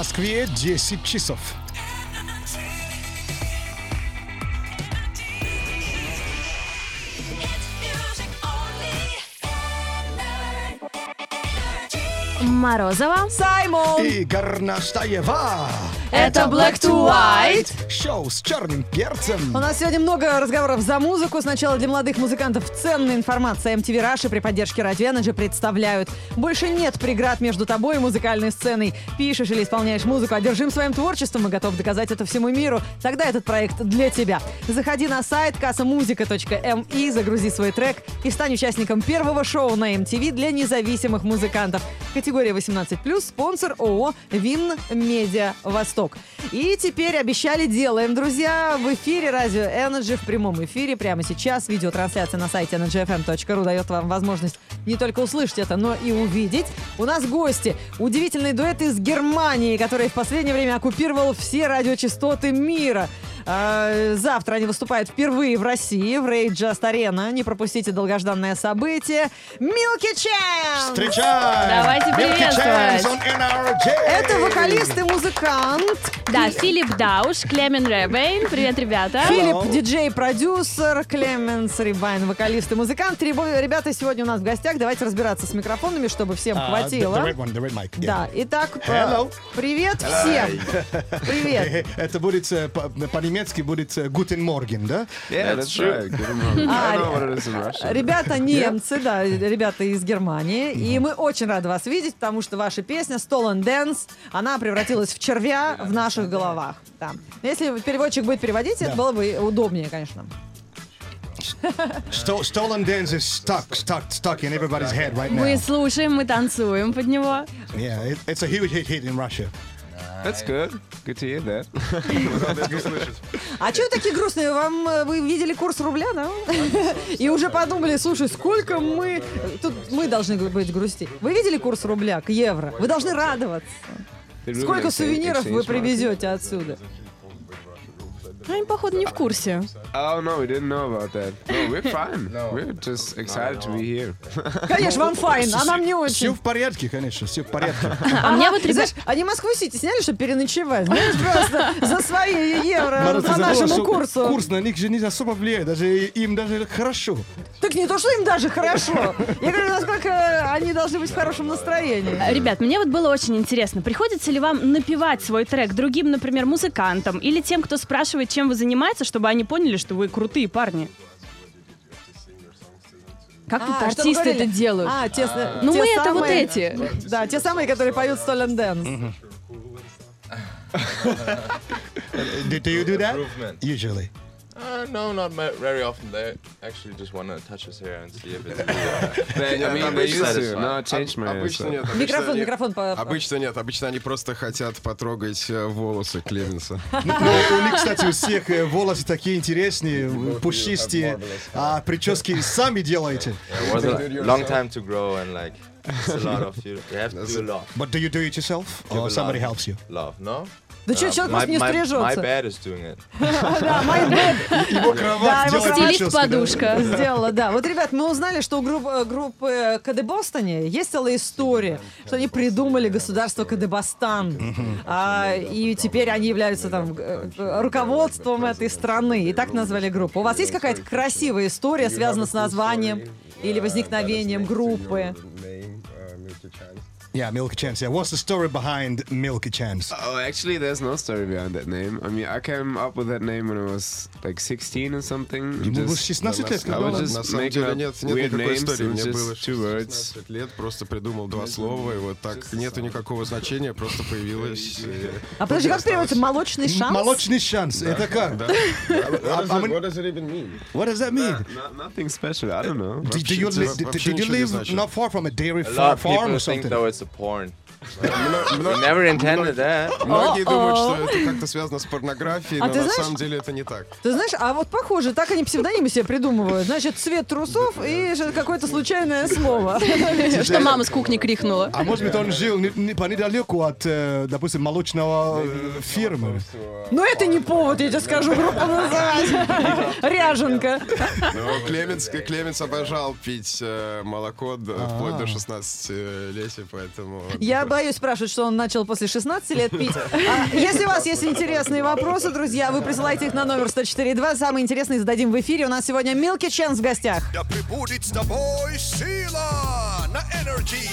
В Москве 10 часов. Морозова. Саймон! И Горнаштаева. Это Black to White. Шоу с черным перцем. У нас сегодня много разговоров за музыку. Сначала для молодых музыкантов ценная информация. MTV Russia при поддержке Radio Energy представляют. Больше нет преград между тобой и музыкальной сценой. Пишешь или исполняешь музыку, одержим своим творчеством и готов доказать это всему миру. Тогда этот проект для тебя. Заходи на сайт kassamusica.mi, загрузи свой трек и стань участником первого шоу на MTV для независимых музыкантов. Категория 18+, спонсор ООО «Вин Медиа Восток». И теперь обещали делаем, друзья, в эфире радио Energy в прямом эфире прямо сейчас. Видеотрансляция на сайте energyfm.ru дает вам возможность не только услышать это, но и увидеть. У нас гости. Удивительный дуэт из Германии, который в последнее время оккупировал все радиочастоты мира. А, Завтра они выступают впервые в России в Rage Just Arena. Не пропустите долгожданное событие. Milky Chance! Встречаем! Давайте приветствовать. Это вокалист и музыкант. Да, Филипп Дауш, Клемен Ребейн. Привет, ребята. Филипп, диджей-продюсер, Клеменс Рибайн, вокалист и музыкант. Ребята сегодня у нас в гостях. Давайте разбираться с микрофонами, чтобы всем А, хватило. the- the one, the mic, yeah. Да, итак, п- Hello. привет всем. Привет. Это будет э, по- по-немецки будет э, Guten Morgen, да? Yeah, that's Russian. Ребята немцы, да, ребята из Германии. И мы очень рады вас видеть, потому что ваша песня Stolen Dance, она превратилась в червя в наших головах. Да. Если переводчик будет переводить, это было бы удобнее, конечно. Sto- Stolen Dance is stuck, stuck, stuck in everybody's head right now. Мы слушаем, мы танцуем под него. Yeah, it, it's a huge hit hit in Russia. That's good. Good to hear that. А что вы такие грустные? Вам э, вы видели курс рубля, да? И уже подумали, слушай, сколько мы тут мы должны быть грусти. Вы видели курс рубля к евро? Вы должны радоваться. Сколько сувениров вы привезете отсюда? Они, походу, не в курсе. Oh no, we didn't know about that. No, we're fine. We're just excited to be here. Конечно, вам fine, а нам не Все очень. в порядке, конечно, все в порядке. А мне вот, ребят, Знаешь, они Москву-Сити сняли, чтобы переночевать. Знаешь, просто за свои евро по нашему курсу. Курс на них же не особо влияет, даже им даже хорошо. Так не то, что им даже хорошо. Я говорю, насколько они должны быть в хорошем настроении. Ребят, мне вот было очень интересно, приходится ли вам напевать свой трек другим, например, музыкантам или тем, кто спрашивает, чем вы занимаетесь, чтобы они поняли, что вы крутые парни? Как тут А, вы артисты это делают? А, те, Ну, те мы это вот самые- эти. Да, те самые, которые поют Stolen Dance. Do, do you do that? Usually. Uh, no, not very often. They actually just want to touch his hair and see if it's. They, I mean, they used to. No, I changed my Обычно answer. нет. обычно Микрофон, они- микрофон. Обычно нет. Обычно они просто хотят потрогать э, волосы Клеменса. Ну, у них, кстати, у всех э, волосы такие интересные, пушистые, а прически сами делаете. long time to grow and like it's a lot of you. You have to do a lot. But do you do it yourself? Give Or lot. somebody helps you? Love, no? Да что, Uh, человек просто не my, стрижется. bad is doing it. Да, my bad. Его Да, кровать его кровать. Прическу, да? подушка. Сделала, да. Вот, ребят, мы узнали, что у групп- э, группы КД Бостоне есть целая история, что они придумали государство Кадебастан. А, и теперь они являются там э, э, руководством этой страны. И так назвали группу. У вас есть какая-то красивая история, связанная с названием или возникновением группы? Yeah, Milky Chance. Yeah, what's the story behind Milky Chance? Oh, actually, there's no story behind that name. I mean, I came up with that name when I was like 16 or something. Ему было Just- 16 лет, I was just На самом making деле up нет, нет weird никакой names. истории. Мне было just two words. 16 лет, просто придумал два слова, и вот так нету никакого значения, просто появилось. э, А подожди, как переводится? Молочный шанс? Молочный шанс. Это как? А- а What does it even mean? What does that mean? No- nothing special. I don't know. Did, you live not far from a dairy farm or something? the porn. Never intended that. Многие думают, что это как-то связано с порнографией, А но на самом деле это не так. Ты знаешь, а вот похоже, так они псевдонимы себе придумывают. Значит, цвет трусов и какое-то случайное слово. Что мама с кухни крикнула. А может быть, он жил по недалеку от, э, допустим, молочного э, фирмы. Но это не повод, я тебе скажу, группу называть. Ряженка. Но Клеменс, Клеменс обожал пить э, молоко вплоть до 16 летия, поэтому... Я боюсь спрашивать, что он начал после 16 лет пить. А если у вас есть интересные вопросы, друзья, вы присылайте их на номер 104.2. Самые интересные зададим в эфире. У нас сегодня Милки Ченс в гостях. Да прибудет с тобой сила на Energy.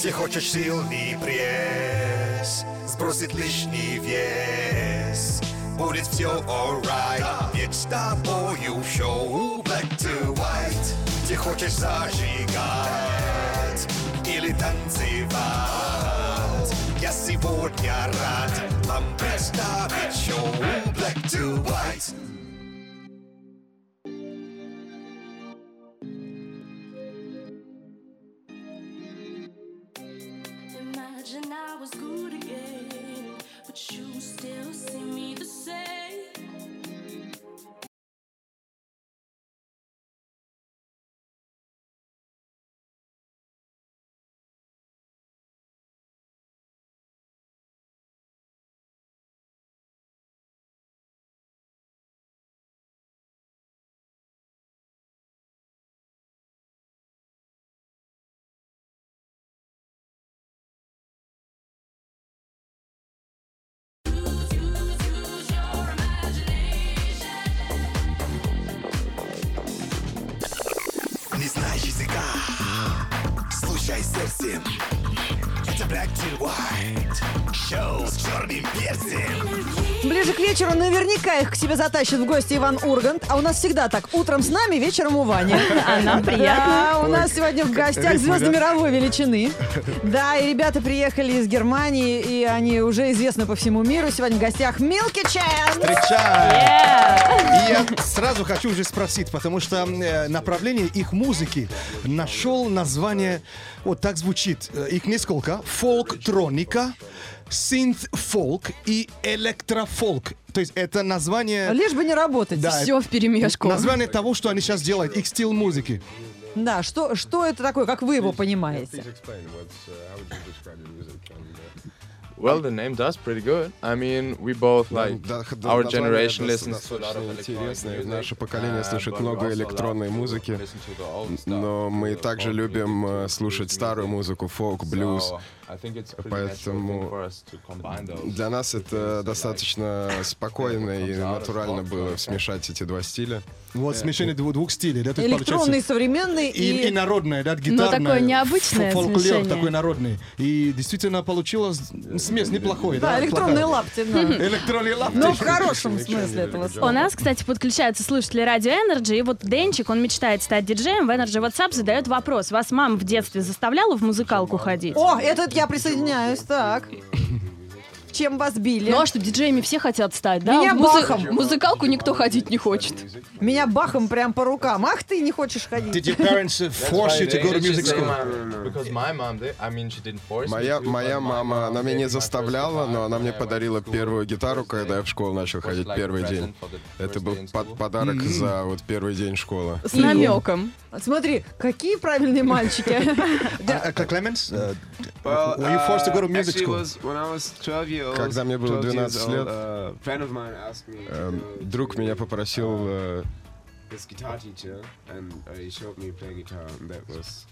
Ты хочешь сильный пресс, сбросит лишний вес. Будет все alright, ведь с тобою шоу Black to White. Ты хочешь зажигать или танцевать? Я сегодня рад вам представить шоу Black to White. Слушай сердцем. Это Black to White, шоу с черным перцем. Ближе к вечеру наверняка их к себе затащит в гости Иван Ургант. А у нас всегда так. Утром с нами, вечером у Вани. А нам приятно. Да, у нас сегодня в гостях звезды мировой величины. Да, и ребята приехали из Германии, и они уже известны по всему миру. Сегодня в гостях Милки Ченс. Встречаем! И я сразу хочу уже спросить, потому что э, направление их музыки нашел название, вот так звучит, э, их несколько, фолк-троника, синт-фолк и электрофолк. То есть это название... Лишь бы не работать. Да, Все в перемешку. Название того, что они сейчас делают, их стиль музыки. Да, что, что это такое, как вы его понимаете? Well, the name does pretty good. I mean, we both like Да, да, our generation listens to a lot of music, Наше поколение uh, слушает много электронной музыки, но мы также любим э, слушать старую музыку, фолк, блюз. So, Поэтому. Для нас это достаточно спокойно и натурально было смешать эти два стиля. Вот смешение двух, двух стилей, да? То есть Электронный, получается современный И, и и... народное, да, Но гитарное. такое необычное фольклор смешение. такой народный. И действительно получилось смесь неплохой, да? Да, электронные лапти, да. Электронные лапти. Но в хорошем смысле этого У слова. нас, кстати, подключаются слушатели радио Energy, и вот Денчик, он мечтает стать диджеем, в Energy WhatsApp задает вопрос. Вас мама в детстве заставляла в музыкалку ходить? О, этот я присоединяюсь, так. Чем вас били? Ну а что, диджеями все хотят стать, да? Меня музы- бахом. музыкалку никто ходить не хочет. Меня бахом прям по рукам. Ах, ты не хочешь ходить. Did your parents force you to go to music school? Моя, моя мама, она меня не заставляла, но она мне подарила первую гитару, когда я в школу начал ходить первый день. Это был под- подарок за вот первый день школы. С намеком. Смотри, какие правильные мальчики. Clemens, uh, Well, were you forced to go to uh, music actually school? was when I was 12 years. Когда мне было 12 years 12 лет, to Эм, Друг меня uh, попросил э,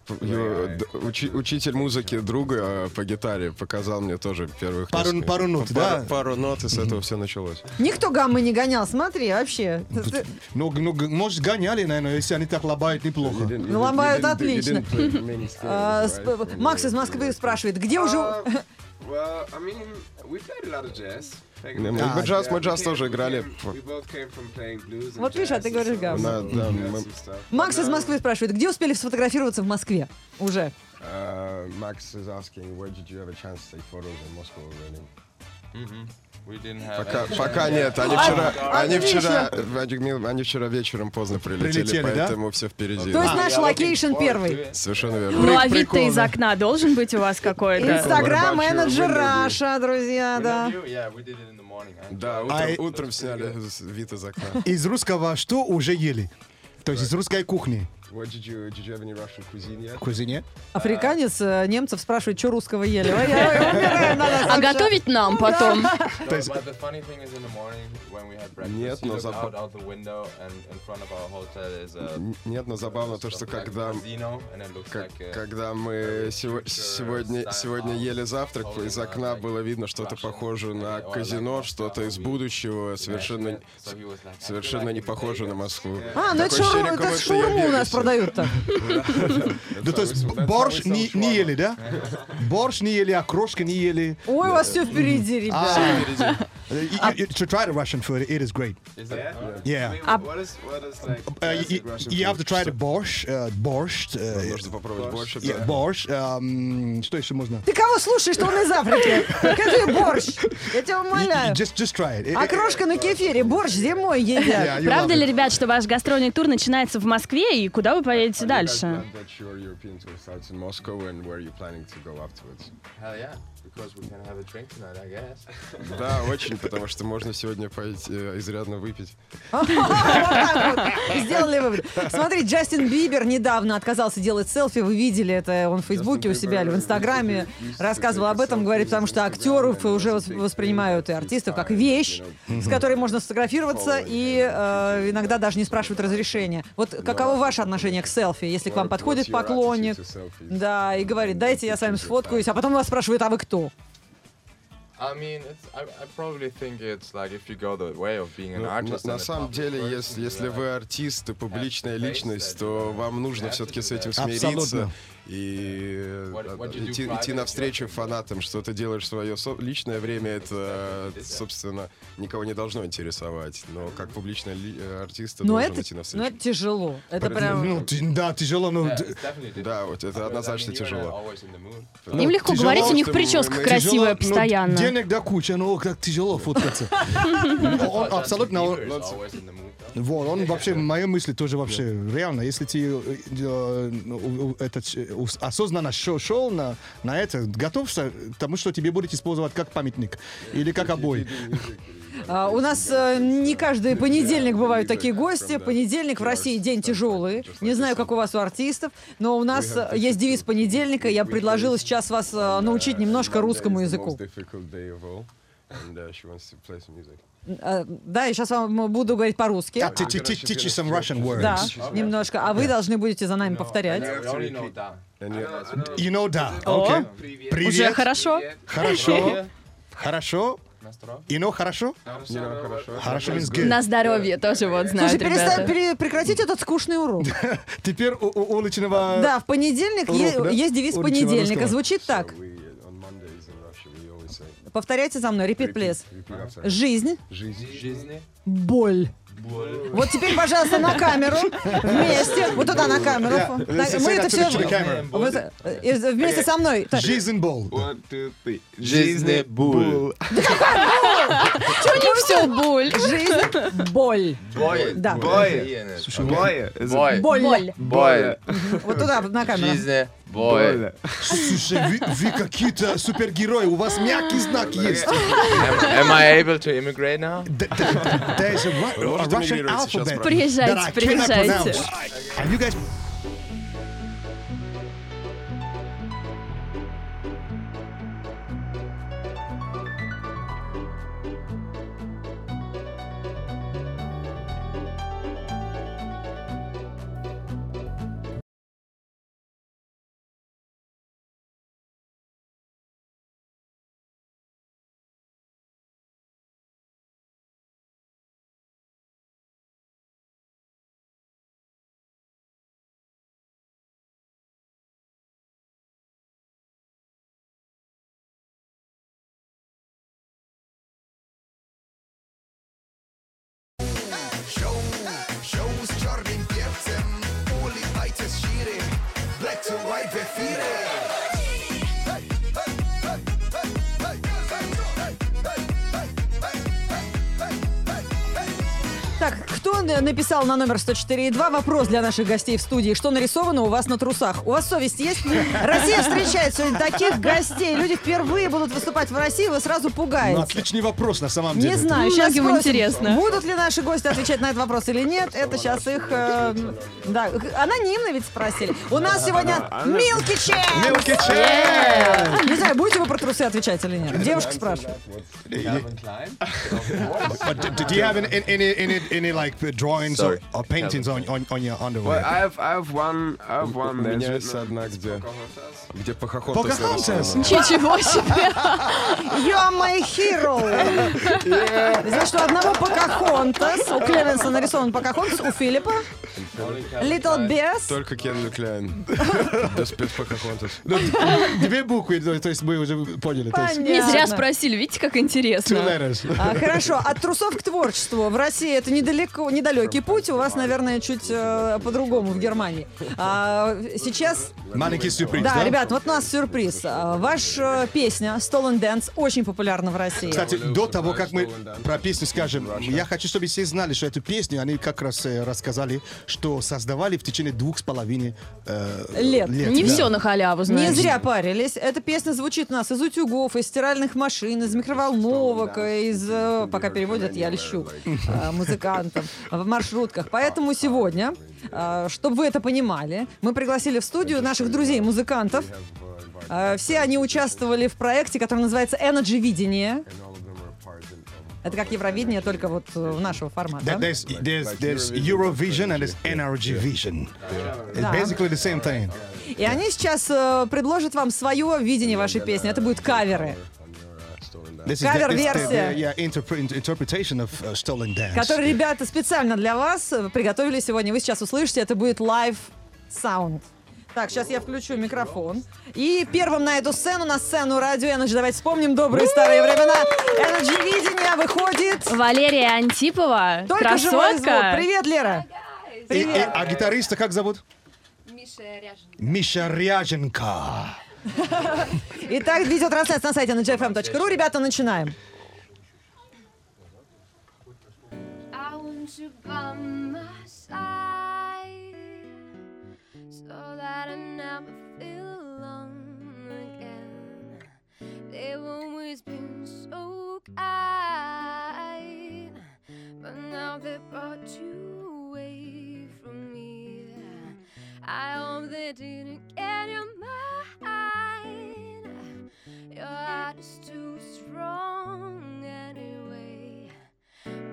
uh, учи- учитель музыки друга э, по гитаре показал мне тоже первых Пару- несколько- пару нот, пару, да? пару нот, и с этого все началось. Никто гаммы не гонял, смотри, вообще. Ну, ну, г- может, гоняли, наверное, если они так лобают неплохо. Ну, ломают отлично. А, Макс из Москвы спрашивает, где уже... Uh, well, I mean, we played a lot of jazz. the мы- мы джаз- мы Yeah, джаз we тоже играли. Вот видишь, а ты говоришь гамма. Да, да, мы-. Макс из Москвы спрашивает, где успели сфотографироваться в Москве? Уже. Uh, Max is asking, where did you have a chance to take photos in Moscow didn't have Пока, пока нет, они вчера, они отлично. вчера, они вчера вечером поздно прилетели, Прилетели, да? поэтому все впереди. То есть Ah, наш location первый. Совершенно верно. Ну а вид-то из окна должен быть у вас какой-то. Инстаграм Energy Russia, друзья, да. Да, утром, А, утром сняли вид из окна. Из русского что уже ели? То есть из русской кухни. What did you, did you have any Russian cuisine yet? В cuisine? Африканец э, немцев спрашивает, что русского ели. Ой, А готовить нам потом. То есть- but the funny thing is, in the morning when we had breakfast, Нет, you но look заба- out out the window, and in front of our hotel is a Н- Нет, но забавно то, что like когда... casino, and it looks Как- like a- когда мы сего- сегодня, сегодня ели завтрак, из окна было видно что-то похожее на казино, что-то из будущего, совершенно, So he was like, "I feel совершенно like не in похоже на Vegas." Москву. А, ну это, Такое ощущение, это как будто я шаурму у нас Вегасе. Продают-то. Ну, то есть борщ не, ели, да? Борщ не ели, окрошка не ели. Ой, у вас все впереди, ребят. Uh, you- you- to try the Russian food, it is great. Is it? Yeah. А- What is what is like? Uh, you, you have to try the borscht. Uh, borscht. Uh, Нужно попробовать больше. yeah. Um, что еще можно? Ты кого слушаешь, что он из Африки? Покажи борщ. Я тебя умоляю. Just, just try it. А крошка на кефире, борщ зимой едят. Правда ли, it. ребят, что ваш гастрольный тур начинается в Москве, и куда вы поедете дальше? That your European tour starts in Moscow and where are you planning to go afterwards? Hell yeah, because we can have a drink tonight, I guess. Да, очень, потому что можно сегодня пойти э, изрядно выпить. Вот так вот. Сделали вывод. Смотри, Джастин Бибер недавно отказался делать селфи. Вы видели это, он в Фейсбуке у себя или в Инстаграме рассказывал об этом, говорит, потому что актеров уже вос- воспринимают и артистов как вещь, с которой можно сфотографироваться и э, иногда даже не спрашивают разрешения. Вот каково ваше отношение к селфи, если к вам подходит your поклонник, да, и говорит, дайте я с вами сфоткаюсь, а потом вас спрашивают, а вы кто? I mean, it's. I, I probably think it's like if you go the way of being an Ну, artist. на, самом деле, если, если you вы артист и публичная личность, то you вам нужно все-таки с этим смириться Абсолютно. И э, What- what идти, навстречу фанатам, что ты делаешь в свое со- личное время, это, собственно, никого не должно интересовать. Но как публичный ли- э, артист ты Но должен это, идти но навстречу. это тяжело. Это Поэтому, прям... Ну, да, тяжело, но Yeah. Да, вот это I однозначно тяжело. mood. Им легко тяжело, говорить, у них прическа мы- красивая тяжело, но постоянно. денег до кучи, но как тяжело фоткаться. Он Justin абсолютно... Вот, он вообще, мои мысли тоже вообще, реально, если ты э, э, ну, э, осознанно шел, шел на, на это, готовься к тому, что тебе будет использовать как памятник или как обои. А, У нас э, не каждый понедельник бывают такие гости. Понедельник в России день тяжелый. Не знаю, как у вас у артистов, но у нас э, есть девиз понедельника. Я предложила сейчас вас э, научить немножко русскому языку. Э, Да, я сейчас вам буду говорить по-русски. А, Teach you some Russian words. Да, немножко. А вы должны будете за нами повторять. Only know. You know, да. Okay. Привет. Уже хорошо? Хорошо. Хорошо. Настрой. You know, хорошо? Хорошо means good. На здоровье тоже вот Слушай, знают перестань, ребята. пере- прекратить этот скучный урок. Теперь у, у уличного... Да, в понедельник Урок, е- да? есть девиз Уличного понедельника. русского. Звучит так. Повторяйте за мной. Repeat, please. Жизнь, Жизни. боль. Вот теперь, пожалуйста, на камеру. Вместе. Вот туда на камеру. Yeah, Мы это все... э, Вместе со мной. Жизнь бол. One, two, three. Жизни буль. Чего не все, боль? Жизнь, боль. Бой. Да. Boy. Is it Бой. Боль. Боль. Бой. Вот туда, на камеру. Жизни. Бой. Слушай, вы, вы какие-то супергерои, у вас мягкий знак есть. Am, am I able to immigrate now? Th- th- There's a, a Russian alphabet. Приезжайте, that I cannot приезжайте. pronounce. And you guys н- написал на номер 104.2 вопрос для наших гостей в студии. Что нарисовано у вас на трусах? У вас совесть есть? Россия встречает сегодня таких гостей. Люди впервые будут выступать в России, вы сразу Ну, пугаете. отличный вопрос на самом деле. Не знаю, сейчас Многим спросим, интересно. будут ли наши гости отвечать на этот вопрос или нет. Это сейчас их... э, да, анонимно ведь спросили. У нас сегодня Милки Чен! Мелкий чай! Не знаю, будете вы про трусы отвечать или нет? Девушка спрашивает. Do you have any, any, any, any like drawings or, Sorry. or paintings on, on, on your Well, underwear? I have, I have one, I have У one. меня There's есть одна, где, где Покахонтас? нарисовано. Ничего себе! You are my hero! Значит, у одного Покахонтас, у Клевенса нарисован Покахонтас, у Филиппа Little Bears. Только Кен Люкляйн. Без без Похохонтас. Ну, Две буквы, то есть мы уже поняли. Не зря спросили, видите, как интересно. А, хорошо, от трусов к творчеству. В России это недалеко, недалекий путь. У вас, наверное, чуть э, по-другому в Германии. А, сейчас, Маленький сюрприз, да, да? ребят, вот у нас сюрприз. А, Ваша песня Stolen Dance очень популярна в России. Кстати, до того, как мы про песню скажем, я хочу, чтобы все знали, что эту песню они как раз э, рассказали, что создавали в течение двух с половиной э, Лет. Не да. все на халяву, Не знаешь. зря парились. Эта песня звучит у нас из утюгов, из стиральных машин, из микроволновок, из, э, пока переводят, я льщу, э, музыкантам в маршрутках. Поэтому сегодня, э, чтобы вы это понимали, мы пригласили в студию наших друзей-музыкантов. Э, Все они участвовали в проекте, который называется Energy Видение. Это как Евровидение, только вот э, нашего формата. That- There's, there's, there's Eurovision and there's NRG Vision. It's Да. basically the same thing. И они сейчас э, предложат вам свое видение вашей песни. Это будут каверы. Кавер-версия. the, yeah, interpre- interpretation of uh, Stolen Dance. который ребята специально для вас э, приготовили сегодня. Вы сейчас услышите, это будет live sound. Так, сейчас я включу микрофон. И первым на эту сцену, на сцену радио Energy, давайте вспомним добрые старые времена. Energy видение выходит. Валерия Антипова, Только живой звук. красотка. Привет, Лера. И- и- Привет. а гитариста как зовут? Миша Ряженко. Итак, видеотрансляция на сайте energyfm.ru. Ребята, начинаем. I hope they didn't get your mind. Your heart is too strong anyway.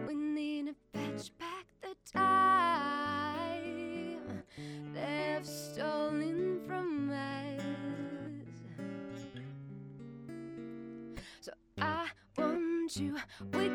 We need to fetch back the time they've stolen from us. So I want you. We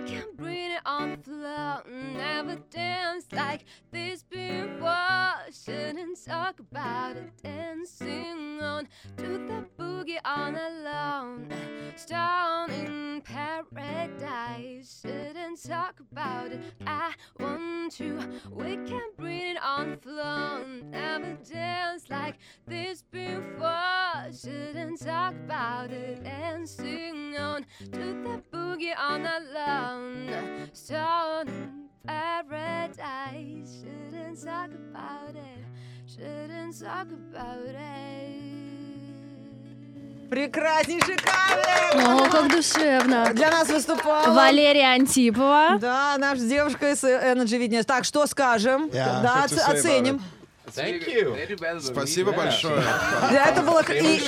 talk about it. I want you. We can bring it on the floor. Never danced like this before. Shouldn't talk about it and sing on to the boogie on alone. Stone paradise. Shouldn't talk about it. Shouldn't talk about it. Прекраснейший кавер! О, как душевно. Для нас выступала... Валерия Антипова. Да, наша девушка из Energy Видения. Так, что скажем? Yeah, да, оценим. Thank you. Спасибо большое. Да, это было... и-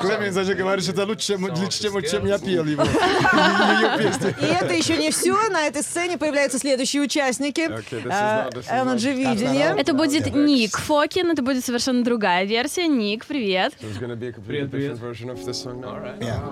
Клемент даже говорит, что это лучше, чем, лучше, чем, чем я пел его. И это еще не все. На этой сцене появляются следующие участники. Energy Видения. Это будет Ник Фокин, это будет совершенно другая версия. Ник, привет.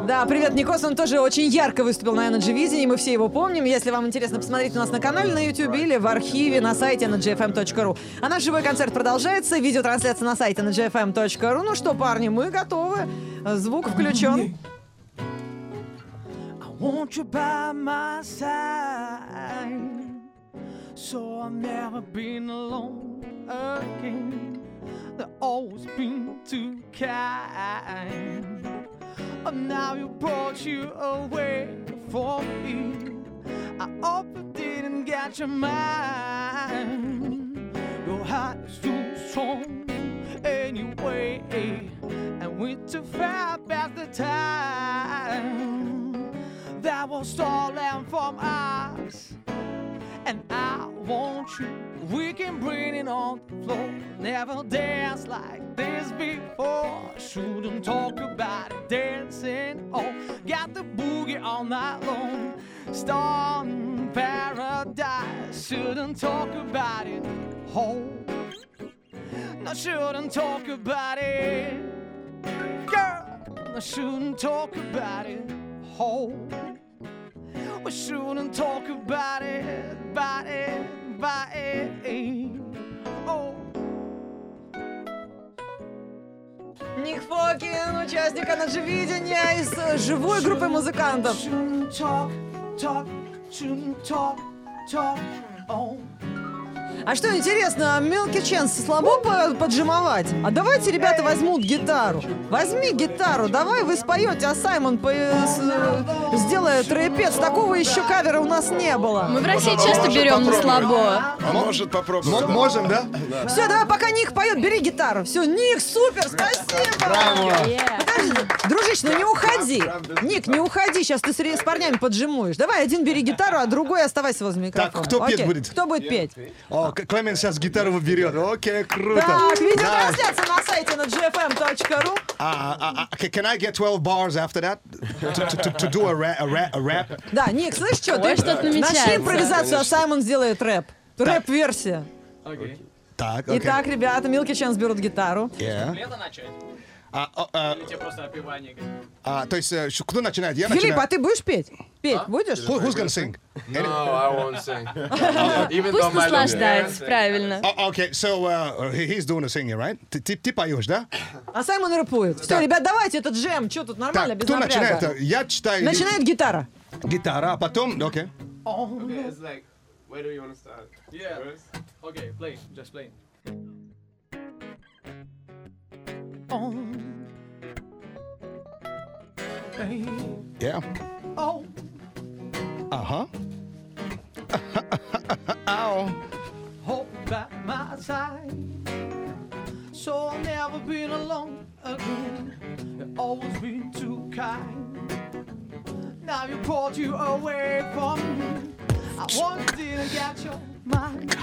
Да, привет, Никос, он тоже очень ярко выступил на Energy Видении, мы все его помним. Если вам интересно, посмотрите у нас на канале на YouTube или в архиве на сайте energyfm.ru. А наш живой концерт продолжается, видеотрансляция на сайте energyfm.ru. Ну что, парни, мы готовы. Звук включен. Want you by my side, so I've never been alone again. They've always been too kind, but now you brought you away from me. I hope it didn't get your mind. Heart is too strong anyway, and we're too far past the time that was stolen from us. And I want you. We can bring it on the floor. Never dance like this before. Shouldn't talk about it. Dancing Oh, Got the boogie all night long. Storm paradise. Shouldn't talk about it. Home. No, shouldn't talk about it. Girl, I shouldn't talk about it. Home. We shouldn't talk about it, about it, about it. Oh. Ник Фокин, участник «Энерджи-видения» из э, живой группы музыкантов. Talk, talk, to talk, talk on. А что интересно, Мелки Ченс слабо по- поджимовать? А давайте ребята возьмут гитару. Возьми гитару, давай вы споете, а Саймон по- с- сделает рэпец. Такого еще кавера у нас не было. Мы в России часто берем на слабо. А может попробовать? Можем, да? Все, давай, пока Ник поет, бери гитару. Все, Ник, супер, спасибо. Подожди, дружище, ну не уходи. Ник, не уходи, сейчас ты с, парнями поджимуешь. Давай, один бери гитару, а другой оставайся возле микрофона. кто петь будет? Кто будет петь? О, Клемен сейчас гитару берет. Окей, круто. Так, видеотрансляция на сайте на gfm.ru. А, а, а, can I get 12 bars after that? To, to, to, to do a rap? A rap, a rap? Да, Ник, слышь, что? Что-то намечается. Начни импровизацию, а Саймон сделает рэп. Рэп-версия. Так, окей. Итак, ребята, Милки Ченс берут гитару. Yeah. Лето начать? А, а, а, Тебе просто опевание. а, то есть, э, кто начинает? Я Филипп, а начинаю. ты будешь петь? Петь будешь? Who- who's gonna sing? No, I won't sing. Even Пусть наслаждается, правильно. Oh, okay, so uh, he- he's doing the singing, right? Ты, ты, ты поешь, да? А Саймон рэпует. Все, ребят, давайте этот джем. Что тут нормально, Так, без кто начинает? напряга? Я читаю Начинает гитара. гитара, а потом, окей. Okay, it's like, where do you want to start? Yeah. First? Okay, play. Just play. Oh. Yeah. Oh. Uh-huh. Ow. Hold by my side. So I've never been alone again. You've always been too kind. Now you pulled you away from me. I once didn't get your mind.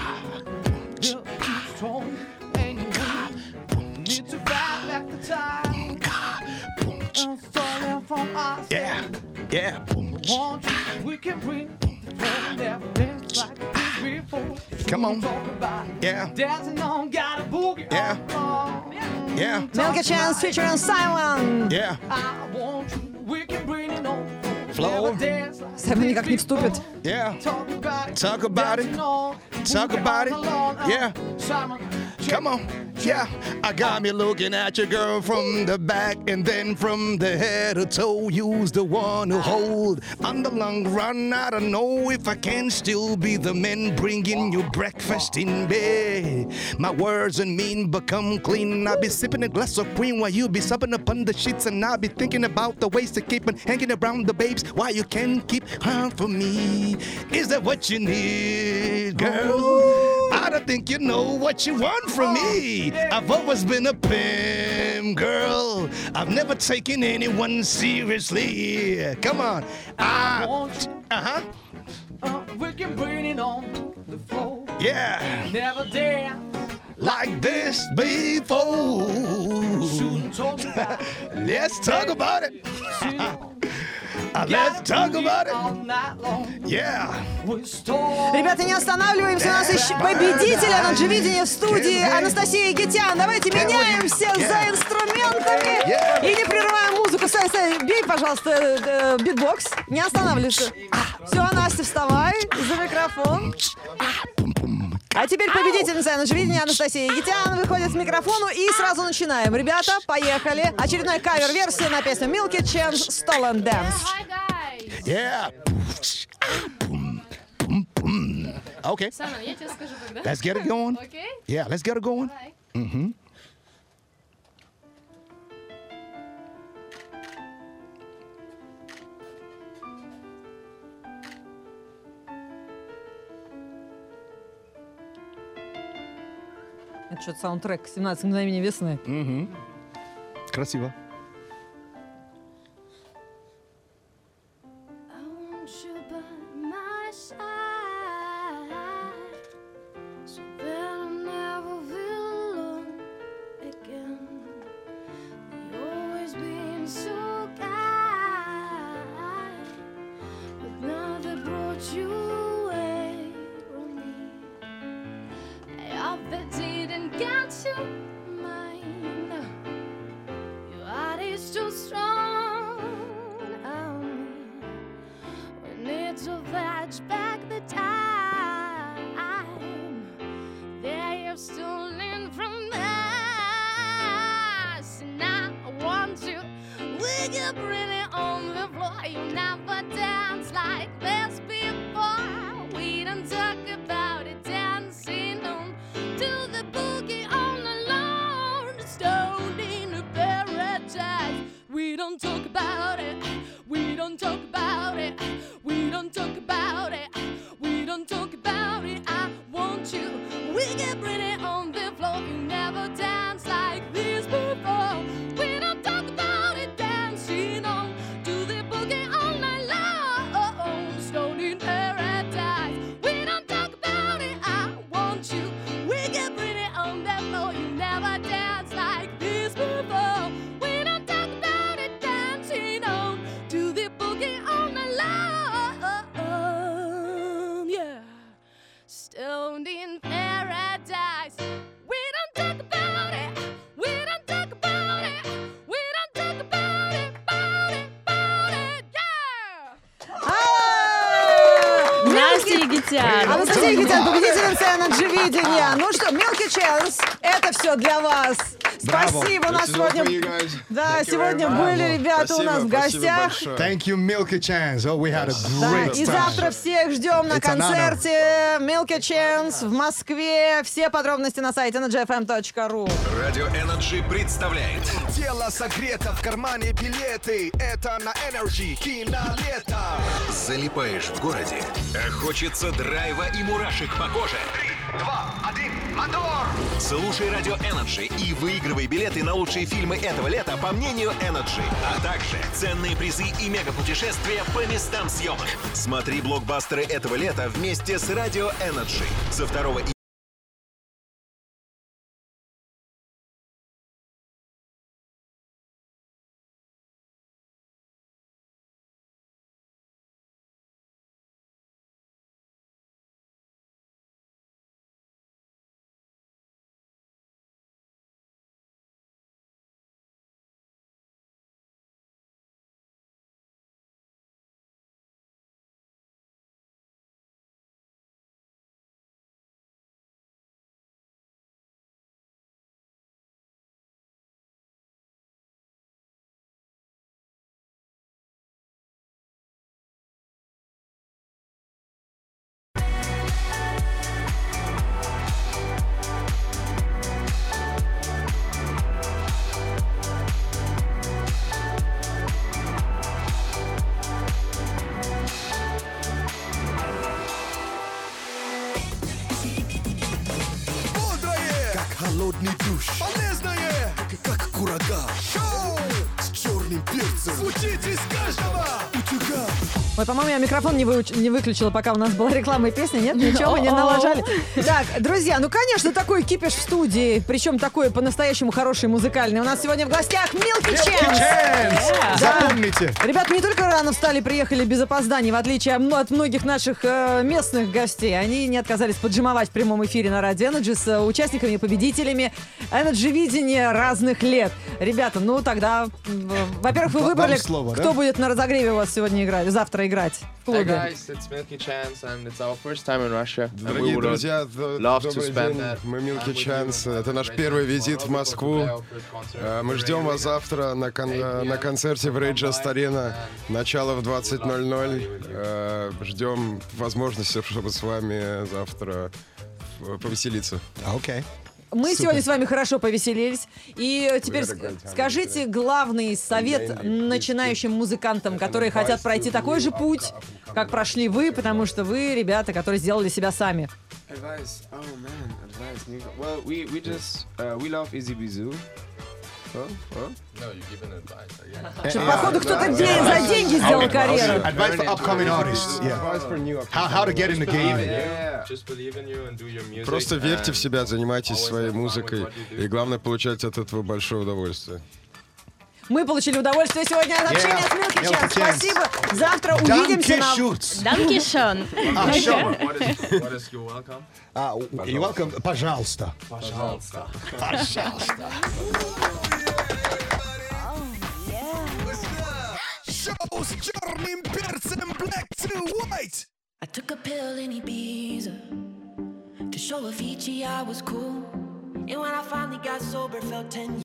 Yeah. Yeah. Boom. Want you, we can bring from never dance like this before. Come on. Talk about it. Yeah. Dancing on, got a boogie Yeah. on. Yeah. Мелки Ченс featuring Саймон. Yeah. I want you, we can bring it on. Flow. Never dance like Саймон никак не this вступит. before. Yeah. Talk about it. Talk about it. Dancing on, Talk boogie about all it. alone. Uh, Yeah. Simon, Come on. Yeah. I got me looking at your girl from the back and then from the head to toe. You's the one who hold. On the long run, I don't know if I can still be the man bringing you breakfast in bed. My words and mean become clean. I'll be sipping a glass of cream while you be supping upon the sheets, and I'll be thinking about the ways to keep on hanging around the babes. Why you can't keep her for me? Is that what you need, girl? I don't think you know what you want from me. I've always been a pimp, girl. I've never taken anyone seriously. Come on. I I, want you, uh huh. uh, we can bring it on the floor. Yeah. Never dance, Like this before. Let's talk about it. Uh, let's talk about it. Yeah. Ребята, не останавливаемся. У нас еще победитель Energy-видения в студии Анастасия Гитян. Давайте меняемся за инструментами Yeah. и не прерываем музыку. Сай, Сай, бей, пожалуйста, э, битбокс. Не останавливайся. Все, Настя, вставай за микрофон. А теперь победительница Энерджи-видения Анастасия Гитян выходит к микрофону и сразу начинаем. Ребята, поехали. Очередная кавер-версия на песню Milky Chance Stolen Dance. Yeah. Okay. Сана, я тебе скажу когда. Let's get it going. Окей? Yeah, let's get it going. Давай. Это что-то саундтрек 17 мгновений весны. Мгм. Красиво. as fetch back the time. That you're still Stoned in paradise. We don't talk about it. We don't talk about it. We don't talk about it. About it. About it. Yeah. Настя А Егитян. Анастасия Егитян, победительница Energy Видения. Ну что, Milky Chance, это все для вас. Браво. Спасибо, у нас сегодня... Да, сегодня были ребята у нас в гостях. Thank you, Milky Chance. Oh, we had a Да, great и завтра всех ждем на концерте Milky Chance в Москве. Все подробности на сайте energyfm.ru. Радио Energy представляет Тело согрето, в кармане билеты Это на Energy кинолето Залипаешь в городе а Хочется драйва и мурашек по коже Два, один, мотор! Слушай Радио Energy и выигрывай билеты на лучшие фильмы этого лета по мнению Energy А также ценные призы и мегапутешествия по местам съемок. Смотри блокбастеры этого лета вместе с Радио Energy Со 2 июня Ой, по-моему, я микрофон не, выуч- не выключила, пока у нас была реклама и песня. Нет, ничего, мы не налажали. Так, друзья, ну, конечно, такой кипиш в студии. Причем такой по-настоящему хороший музыкальный. У нас сегодня в гостях. Chance! Да. Запомните. Ребята не только рано встали, приехали без опозданий, в отличие от многих наших э, местных гостей. Они не отказались поджимовать в прямом эфире на Радио Energy с э, участниками и победителями Energy видения разных лет. Ребята, ну тогда, во-первых, вы выбрали, кто будет на разогреве у вас сегодня играть, завтра играть в Hi клубе. guys, it's Milky Chance, and it's our first time in Russia. and we Дорогие друзья, д- love to добрый spend день. that Мы Milky. Chance. Это наш первый визит в. Москву. Э, Мы ждем вас завтра на, кон- на концерте в Рейджа Арена. Начало в 20.00. Э, Ждем возможности, чтобы с вами завтра повеселиться. Окей. Мы сегодня с вами хорошо повеселились. И теперь скажите главный совет начинающим музыкантам, которые хотят пройти такой же путь, как прошли вы, потому что вы ребята, которые сделали себя сами. Advice. Oh man, advice. Well, we we just uh, we love Izzy Bizou. Что, походу, кто-то де- за деньги сделал карьеру. Advice for upcoming artists. Yeah. How, how to get in the game. Yeah. Just believe in you and do your music. Просто верьте в себя, занимайтесь своей музыкой. И главное, получать от этого большое удовольствие. Мы получили удовольствие сегодня от общения с Milky. Chance. Спасибо. Завтра увидимся Danke на... Schutz. Данки Шон. А, Шон. What is, what is your welcome? А, welcome. Пожалуйста. Пожалуйста. black to white. I took a pill in Ibiza To show Avicii I was cool. And when I finally got sober felt ten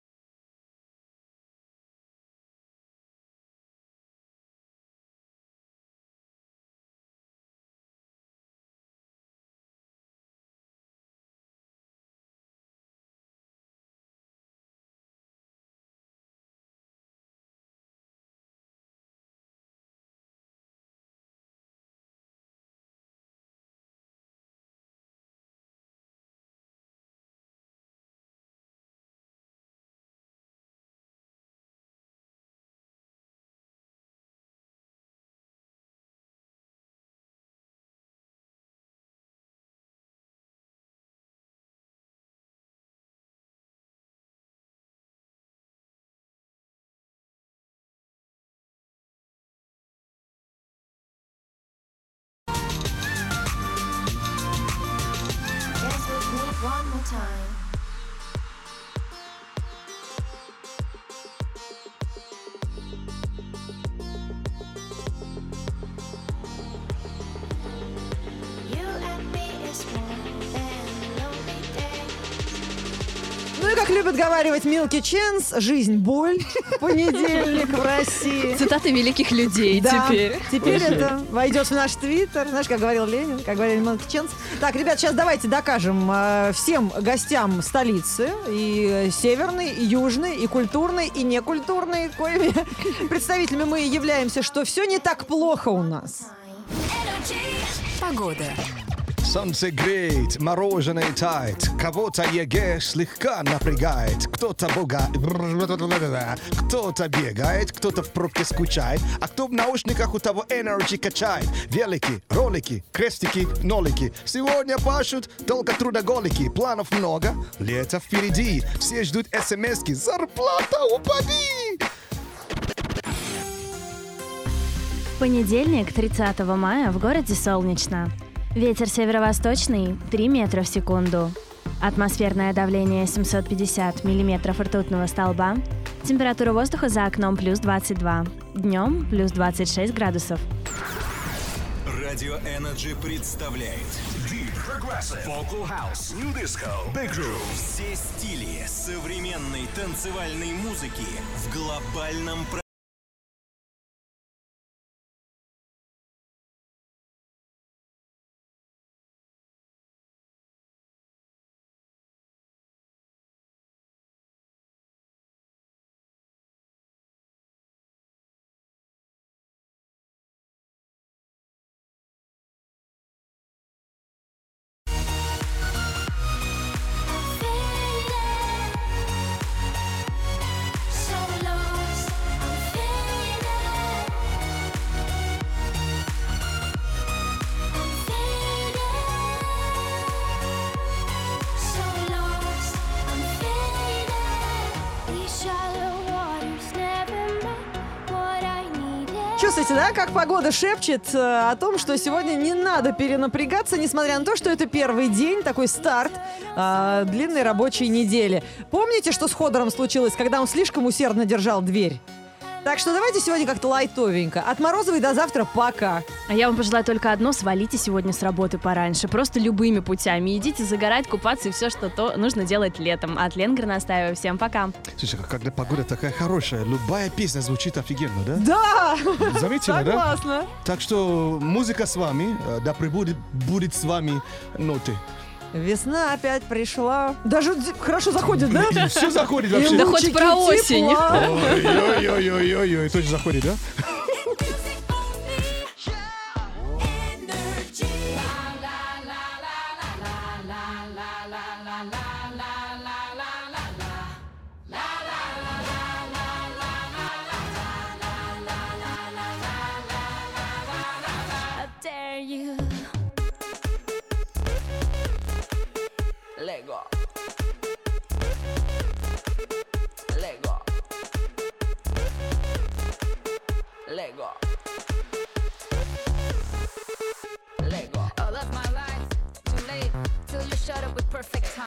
любят говаривать Милки Ченс, жизнь боль понедельник в России. Цитаты великих людей Да, теперь. теперь это войдет в наш твиттер, знаешь, как говорил Ленин, как говорил Милки Ченс. Так, ребят, сейчас давайте докажем э, всем гостям столицы, и северной, и южной, и культурной, и некультурной, коими представителями мы являемся, что все не так плохо у нас. Погода. Солнце греет, мороженое тает, кого-то ЕГЭ слегка напрягает, кто-то буга... кто-то бегает, кто-то в пробке скучает, а кто в наушниках у того Energy качает. Велики, ролики, крестики, нолики. Сегодня пашут только трудоголики, планов много, лето впереди, все ждут смс зарплата упади! Понедельник, 30 мая, в городе солнечно. Ветер северо-восточный 3 метра в секунду. Атмосферное давление 750 миллиметров ртутного столба. Температура воздуха за окном плюс 22. Днем плюс 26 градусов. Радио Energy представляет Deep Progressive Vocal House New Disco Big Room Все стили современной танцевальной музыки в глобальном Чувствуете, да, как погода шепчет э, о том, что сегодня не надо перенапрягаться, несмотря на то, что это первый день, такой старт э, длинной рабочей недели. Помните, что с Ходором случилось, когда он слишком усердно держал дверь? Так что давайте сегодня как-то лайтовенько. От Морозовой до завтра пока. А я вам пожелаю только одно, свалите сегодня с работы пораньше. Просто любыми путями. Идите загорать, купаться и все, что то нужно делать летом. От Лен Горностаева. Всем пока. Слушай, когда погода такая хорошая, любая песня звучит офигенно, да? Да! Заметила, да? Согласна. Так что музыка с вами, э, да пребудет будет с вами ноты. Весна опять пришла. Даже хорошо заходит, да? Все заходит И вообще. Да хоть про осень. Ой-ой-ой-ой-ой, точно заходит, да?